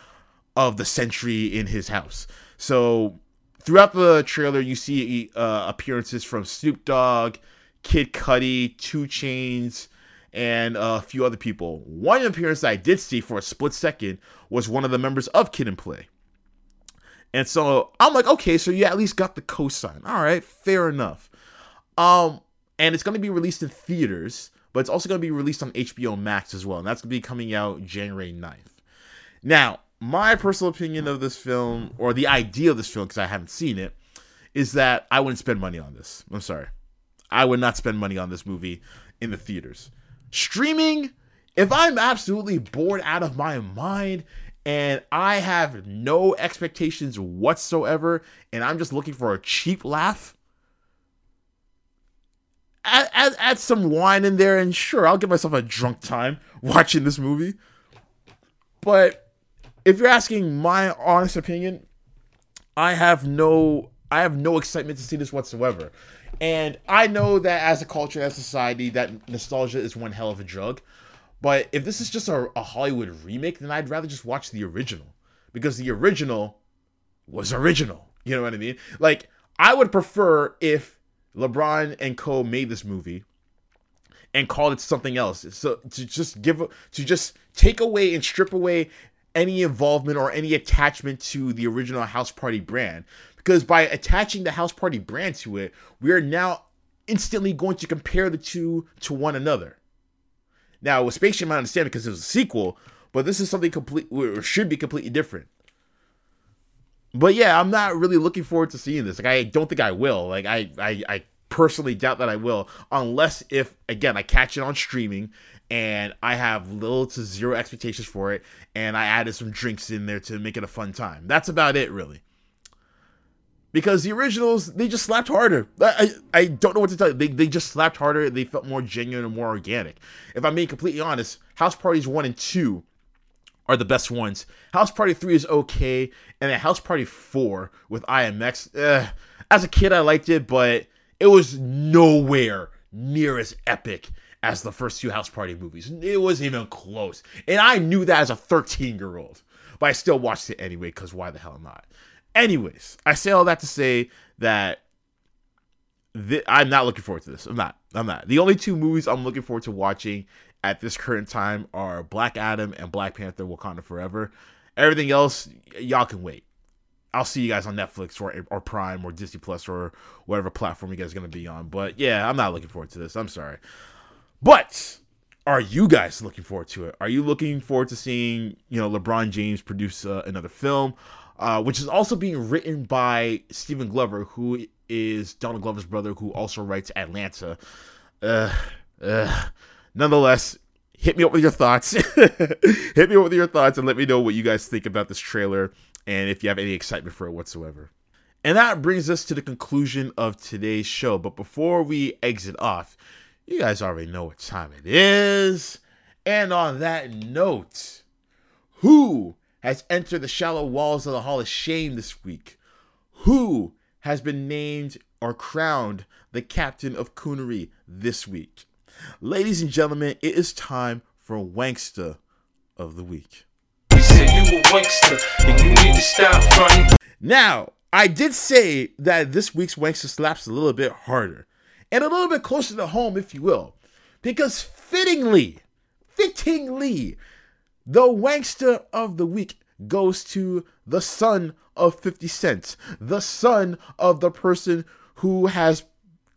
of the century in his house. So throughout the trailer, you see uh, appearances from Snoop Dogg, Kid Cudi, 2 Chainz, and a few other people. One appearance I did see for a split second was one of the members of Kid and Play. And so I'm like, okay, so you at least got the cosign. All right, fair enough. Um, and it's going to be released in theaters, but it's also going to be released on HBO Max as well. And that's going to be coming out January 9th. Now, my personal opinion of this film, or the idea of this film, because I haven't seen it, is that I wouldn't spend money on this. I'm sorry. I would not spend money on this movie in the theaters. Streaming, if I'm absolutely bored out of my mind and I have no expectations whatsoever and I'm just looking for a cheap laugh, add, add, add some wine in there and sure, I'll give myself a drunk time watching this movie. But if you're asking my honest opinion, I have no I have no excitement to see this whatsoever. And I know that as a culture, as a society, that nostalgia is one hell of a drug. But if this is just a, a Hollywood remake, then I'd rather just watch the original. Because the original was original. You know what I mean? Like, I would prefer if LeBron and Co. made this movie and called it something else. So to just give to just take away and strip away any involvement or any attachment to the original House Party brand. Because by attaching the House Party brand to it, we are now instantly going to compare the two to one another. Now, with Space Jam, I understand because it was a sequel, but this is something complete or should be completely different. But yeah, I'm not really looking forward to seeing this. Like, I don't think I will. Like, I, I, I personally doubt that I will, unless if again I catch it on streaming and I have little to zero expectations for it, and I added some drinks in there to make it a fun time. That's about it, really. Because the originals, they just slapped harder. I, I, don't know what to tell you. They, they just slapped harder. They felt more genuine and more organic. If I'm being completely honest, House Parties 1 and 2 are the best ones. House Party 3 is okay, and then House Party 4 with IMX, eh, as a kid I liked it, but it was nowhere near as epic as the first two House Party movies. It wasn't even close. And I knew that as a 13 year old, but I still watched it anyway, because why the hell not? Anyways, I say all that to say that th- I'm not looking forward to this. I'm not. I'm not. The only two movies I'm looking forward to watching at this current time are Black Adam and Black Panther Wakanda Forever. Everything else, y- y'all can wait. I'll see you guys on Netflix or or Prime or Disney Plus or whatever platform you guys are gonna be on. But yeah, I'm not looking forward to this. I'm sorry. But are you guys looking forward to it? Are you looking forward to seeing you know LeBron James produce uh, another film, uh, which is also being written by Stephen Glover, who is Donald Glover's brother, who also writes Atlanta. Uh, uh, nonetheless, hit me up with your thoughts. hit me up with your thoughts and let me know what you guys think about this trailer and if you have any excitement for it whatsoever. And that brings us to the conclusion of today's show. But before we exit off, you guys already know what time it is. And on that note, who has entered the shallow walls of the Hall of Shame this week? Who has been named or crowned the captain of Coonery this week? Ladies and gentlemen, it is time for Wankster of the Week. We said you a wankster, and you need to stop fronting. Now, I did say that this week's Wankster slaps a little bit harder and a little bit closer to home, if you will, because fittingly, fittingly, the Wankster of the Week goes to the son of 50 Cent, the son of the person who has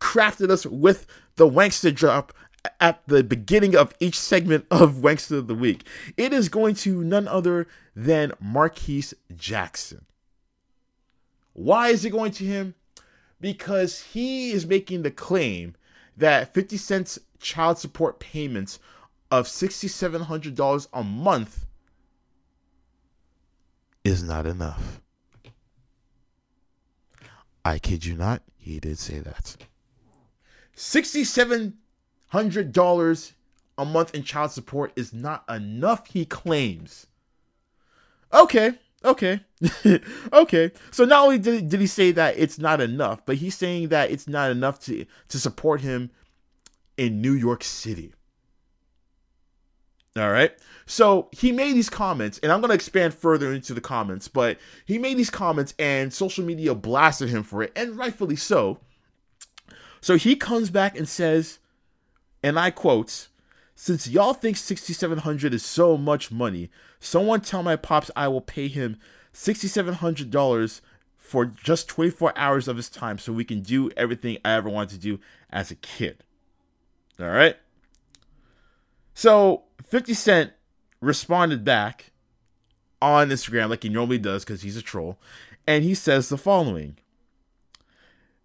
crafted us with the Wankster drop at the beginning of each segment of Wankster of the Week. It is going to none other than Marquise Jackson. Why is it going to him? Because he is making the claim that 50 Cent's child support payments of $6,700 a month is not enough. I kid you not, he did say that. $6,700 a month in child support is not enough, he claims. Okay, okay, okay. So not only did, did he say that it's not enough, but he's saying that it's not enough to, to support him in New York City. All right. So he made these comments, and I'm going to expand further into the comments, but he made these comments, and social media blasted him for it, and rightfully so. So he comes back and says, and I quote, since y'all think 6700 is so much money, someone tell my pops I will pay him $6700 for just 24 hours of his time so we can do everything I ever wanted to do as a kid. All right? So 50 Cent responded back on Instagram like he normally does because he's a troll, and he says the following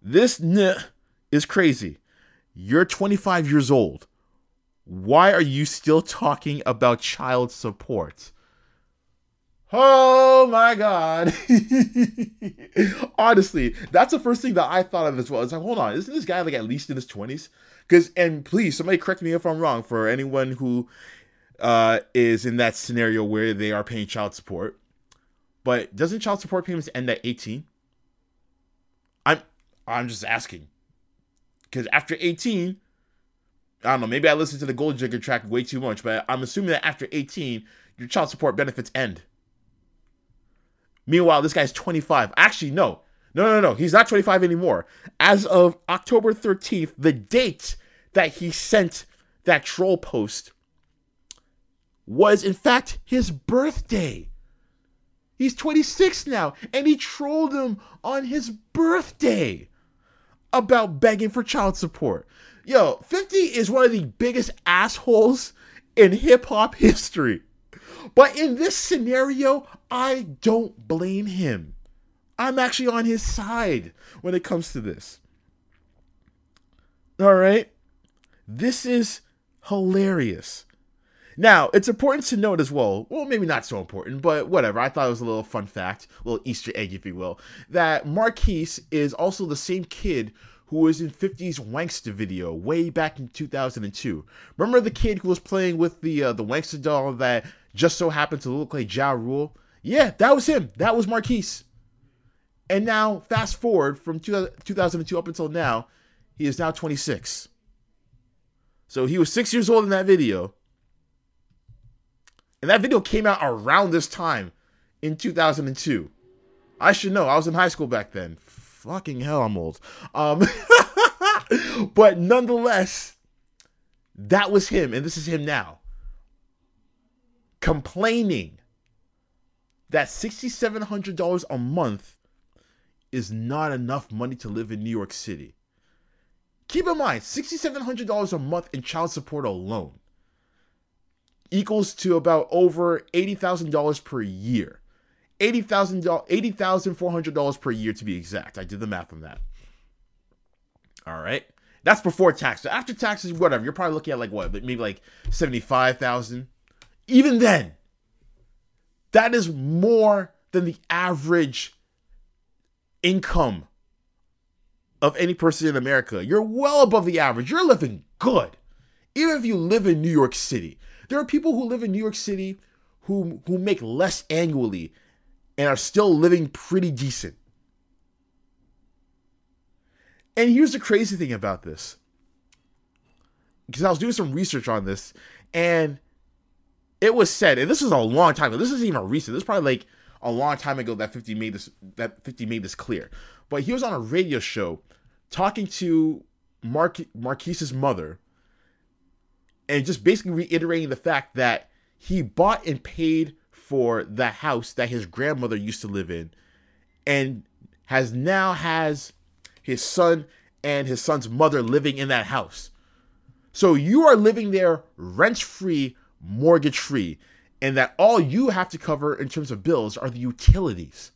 This n is crazy. You're 25 years old. Why are you still talking about child support? Oh my god. Honestly, that's the first thing that I thought of as well. It's like, hold on, isn't this guy like at least in his 20s? Because, and please, somebody correct me if I'm wrong for anyone who uh, is in that scenario where they are paying child support. But doesn't child support payments end at 18? I'm I'm just asking. Because after 18, I don't know, maybe I listened to the Gold Digger track way too much, but I'm assuming that after 18, your child support benefits end. Meanwhile, this guy's 25. Actually, no. No, no, no. He's not 25 anymore. As of October 13th, the date that he sent that troll post was in fact his birthday. He's 26 now, and he trolled him on his birthday about begging for child support. Yo, 50 is one of the biggest assholes in hip hop history. But in this scenario, I don't blame him. I'm actually on his side when it comes to this. All right? This is hilarious. Now, it's important to note as well, well, maybe not so important, but whatever. I thought it was a little fun fact, a little Easter egg, if you will, that Marquise is also the same kid who was in 50's Wanksta video way back in 2002. Remember the kid who was playing with the uh, the Wankster doll that just so happened to look like Ja Rule? Yeah, that was him. That was Marquise. And now, fast forward from 2002 up until now, he is now 26. So he was six years old in that video. And that video came out around this time in 2002. I should know. I was in high school back then. Fucking hell, I'm old. Um, but nonetheless, that was him, and this is him now. Complaining that $6,700 a month is not enough money to live in New York City. Keep in mind, $6,700 a month in child support alone equals to about over $80,000 per year. $80,000 $80,400 per year to be exact. I did the math on that. All right. That's before taxes. After taxes, whatever. You're probably looking at like what? Maybe like 75,000. Even then, that is more than the average income of any person in America. You're well above the average. You're living good. Even if you live in New York City. There are people who live in New York City who who make less annually and are still living pretty decent. And here's the crazy thing about this. Because I was doing some research on this, and it was said, and this was a long time ago. This isn't even recent. This is probably like a long time ago that 50 made this that 50 made this clear. But he was on a radio show talking to Mark Marquise's mother and just basically reiterating the fact that he bought and paid for the house that his grandmother used to live in and has now has his son and his son's mother living in that house. So you are living there rent free, mortgage free, and that all you have to cover in terms of bills are the utilities.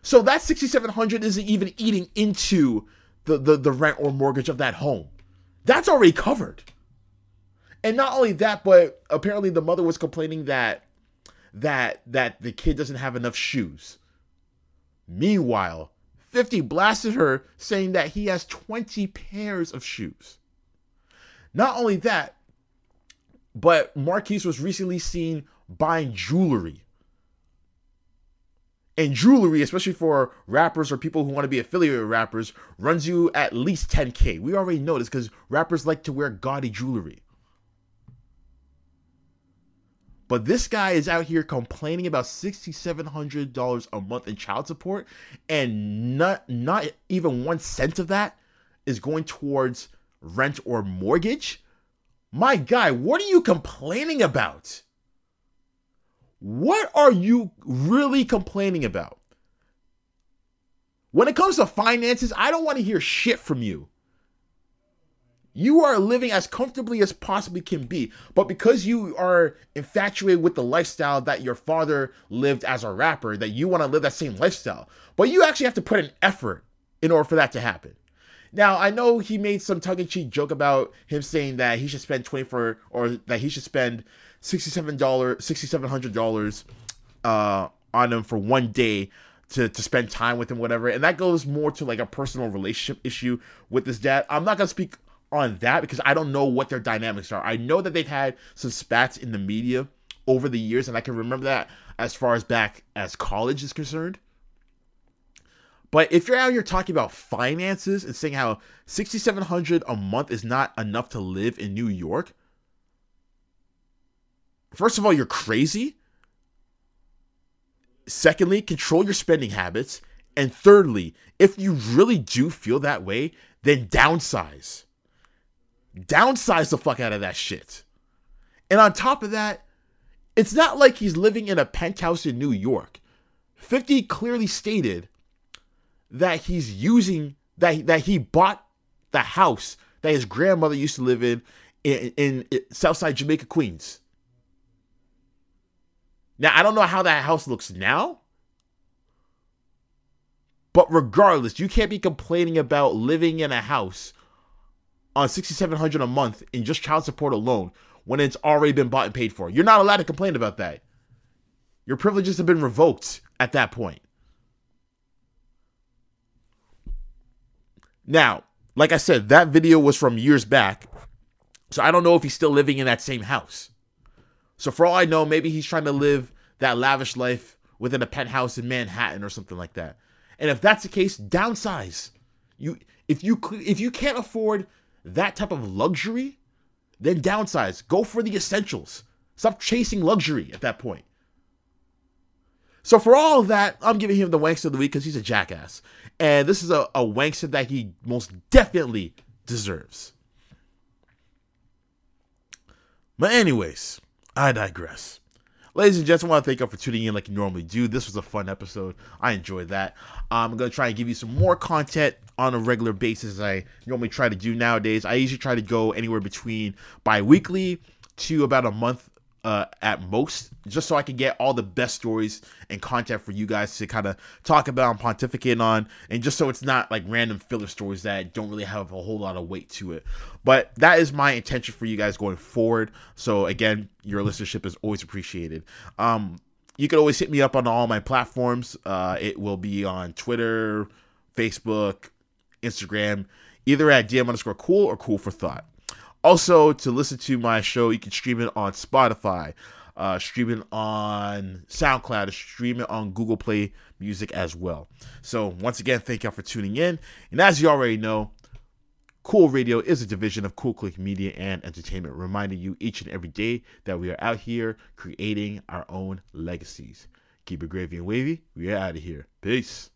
So that 6700 isn't even eating into the, the, the rent or mortgage of that home. That's already covered. And not only that, but apparently the mother was complaining that that that the kid doesn't have enough shoes. Meanwhile, 50 blasted her saying that he has 20 pairs of shoes. Not only that, but Marquise was recently seen buying jewelry. And jewelry, especially for rappers or people who want to be affiliated with rappers, runs you at least 10k. We already know this because rappers like to wear gaudy jewelry. But this guy is out here complaining about $6,700 a month in child support, and not not even one cent of that is going towards rent or mortgage. My guy, what are you complaining about? What are you really complaining about? When it comes to finances, I don't want to hear shit from you. You are living as comfortably as possibly can be, but because you are infatuated with the lifestyle that your father lived as a rapper, that you want to live that same lifestyle. But you actually have to put an effort in order for that to happen. Now, I know he made some tongue-in-cheek joke about him saying that he should spend 24 or that he should spend $67 $6700 uh on him for one day to, to spend time with him, whatever. And that goes more to like a personal relationship issue with his dad. I'm not gonna speak on that because I don't know what their dynamics are. I know that they've had some spats in the media over the years, and I can remember that as far as back as college is concerned. But if you're out here talking about finances and saying how 6700 a month is not enough to live in New York, first of all, you're crazy. Secondly, control your spending habits. And thirdly, if you really do feel that way, then downsize downsize the fuck out of that shit. And on top of that, it's not like he's living in a penthouse in New York. 50 clearly stated that he's using that that he bought the house that his grandmother used to live in in, in, Southside Jamaica, Queens. Now I don't know how that house looks now, but regardless, you can't be complaining about living in a house on 6700 a month in just child support alone when it's already been bought and paid for. You're not allowed to complain about that. Your privileges have been revoked at that point. Now, like I said, that video was from years back. So I don't know if he's still living in that same house. So for all I know, maybe he's trying to live that lavish life within a penthouse in Manhattan or something like that. And if that's the case, downsize. You if you if you can't afford that type of luxury, then downsize. Go for the essentials. Stop chasing luxury at that point. So for all of that, I'm giving him the Wanksta of the week because he's a jackass. And this is a, a Wanksta that he most definitely deserves. But anyways, I digress. Ladies and gentlemen, I want to thank you for tuning in like you normally do. This was a fun episode. I enjoyed that. I'm going to try and give you some more content on a regular basis as I normally try to do nowadays. I usually try to go anywhere between bi weekly to about a month uh, at most, just so I can get all the best stories and content for you guys to kind of talk about and pontificate on, and just so it's not like random filler stories that don't really have a whole lot of weight to it. But that is my intention for you guys going forward. So again, your listenership is always appreciated. Um, you can always hit me up on all my platforms. Uh, it will be on Twitter, Facebook, Instagram, either at DM underscore cool or cool for thought. Also, to listen to my show, you can stream it on Spotify, uh, stream it on SoundCloud, stream it on Google Play Music as well. So, once again, thank y'all for tuning in. And as you already know, Cool Radio is a division of Cool Click Media and Entertainment, reminding you each and every day that we are out here creating our own legacies. Keep it gravy and wavy. We are out of here. Peace.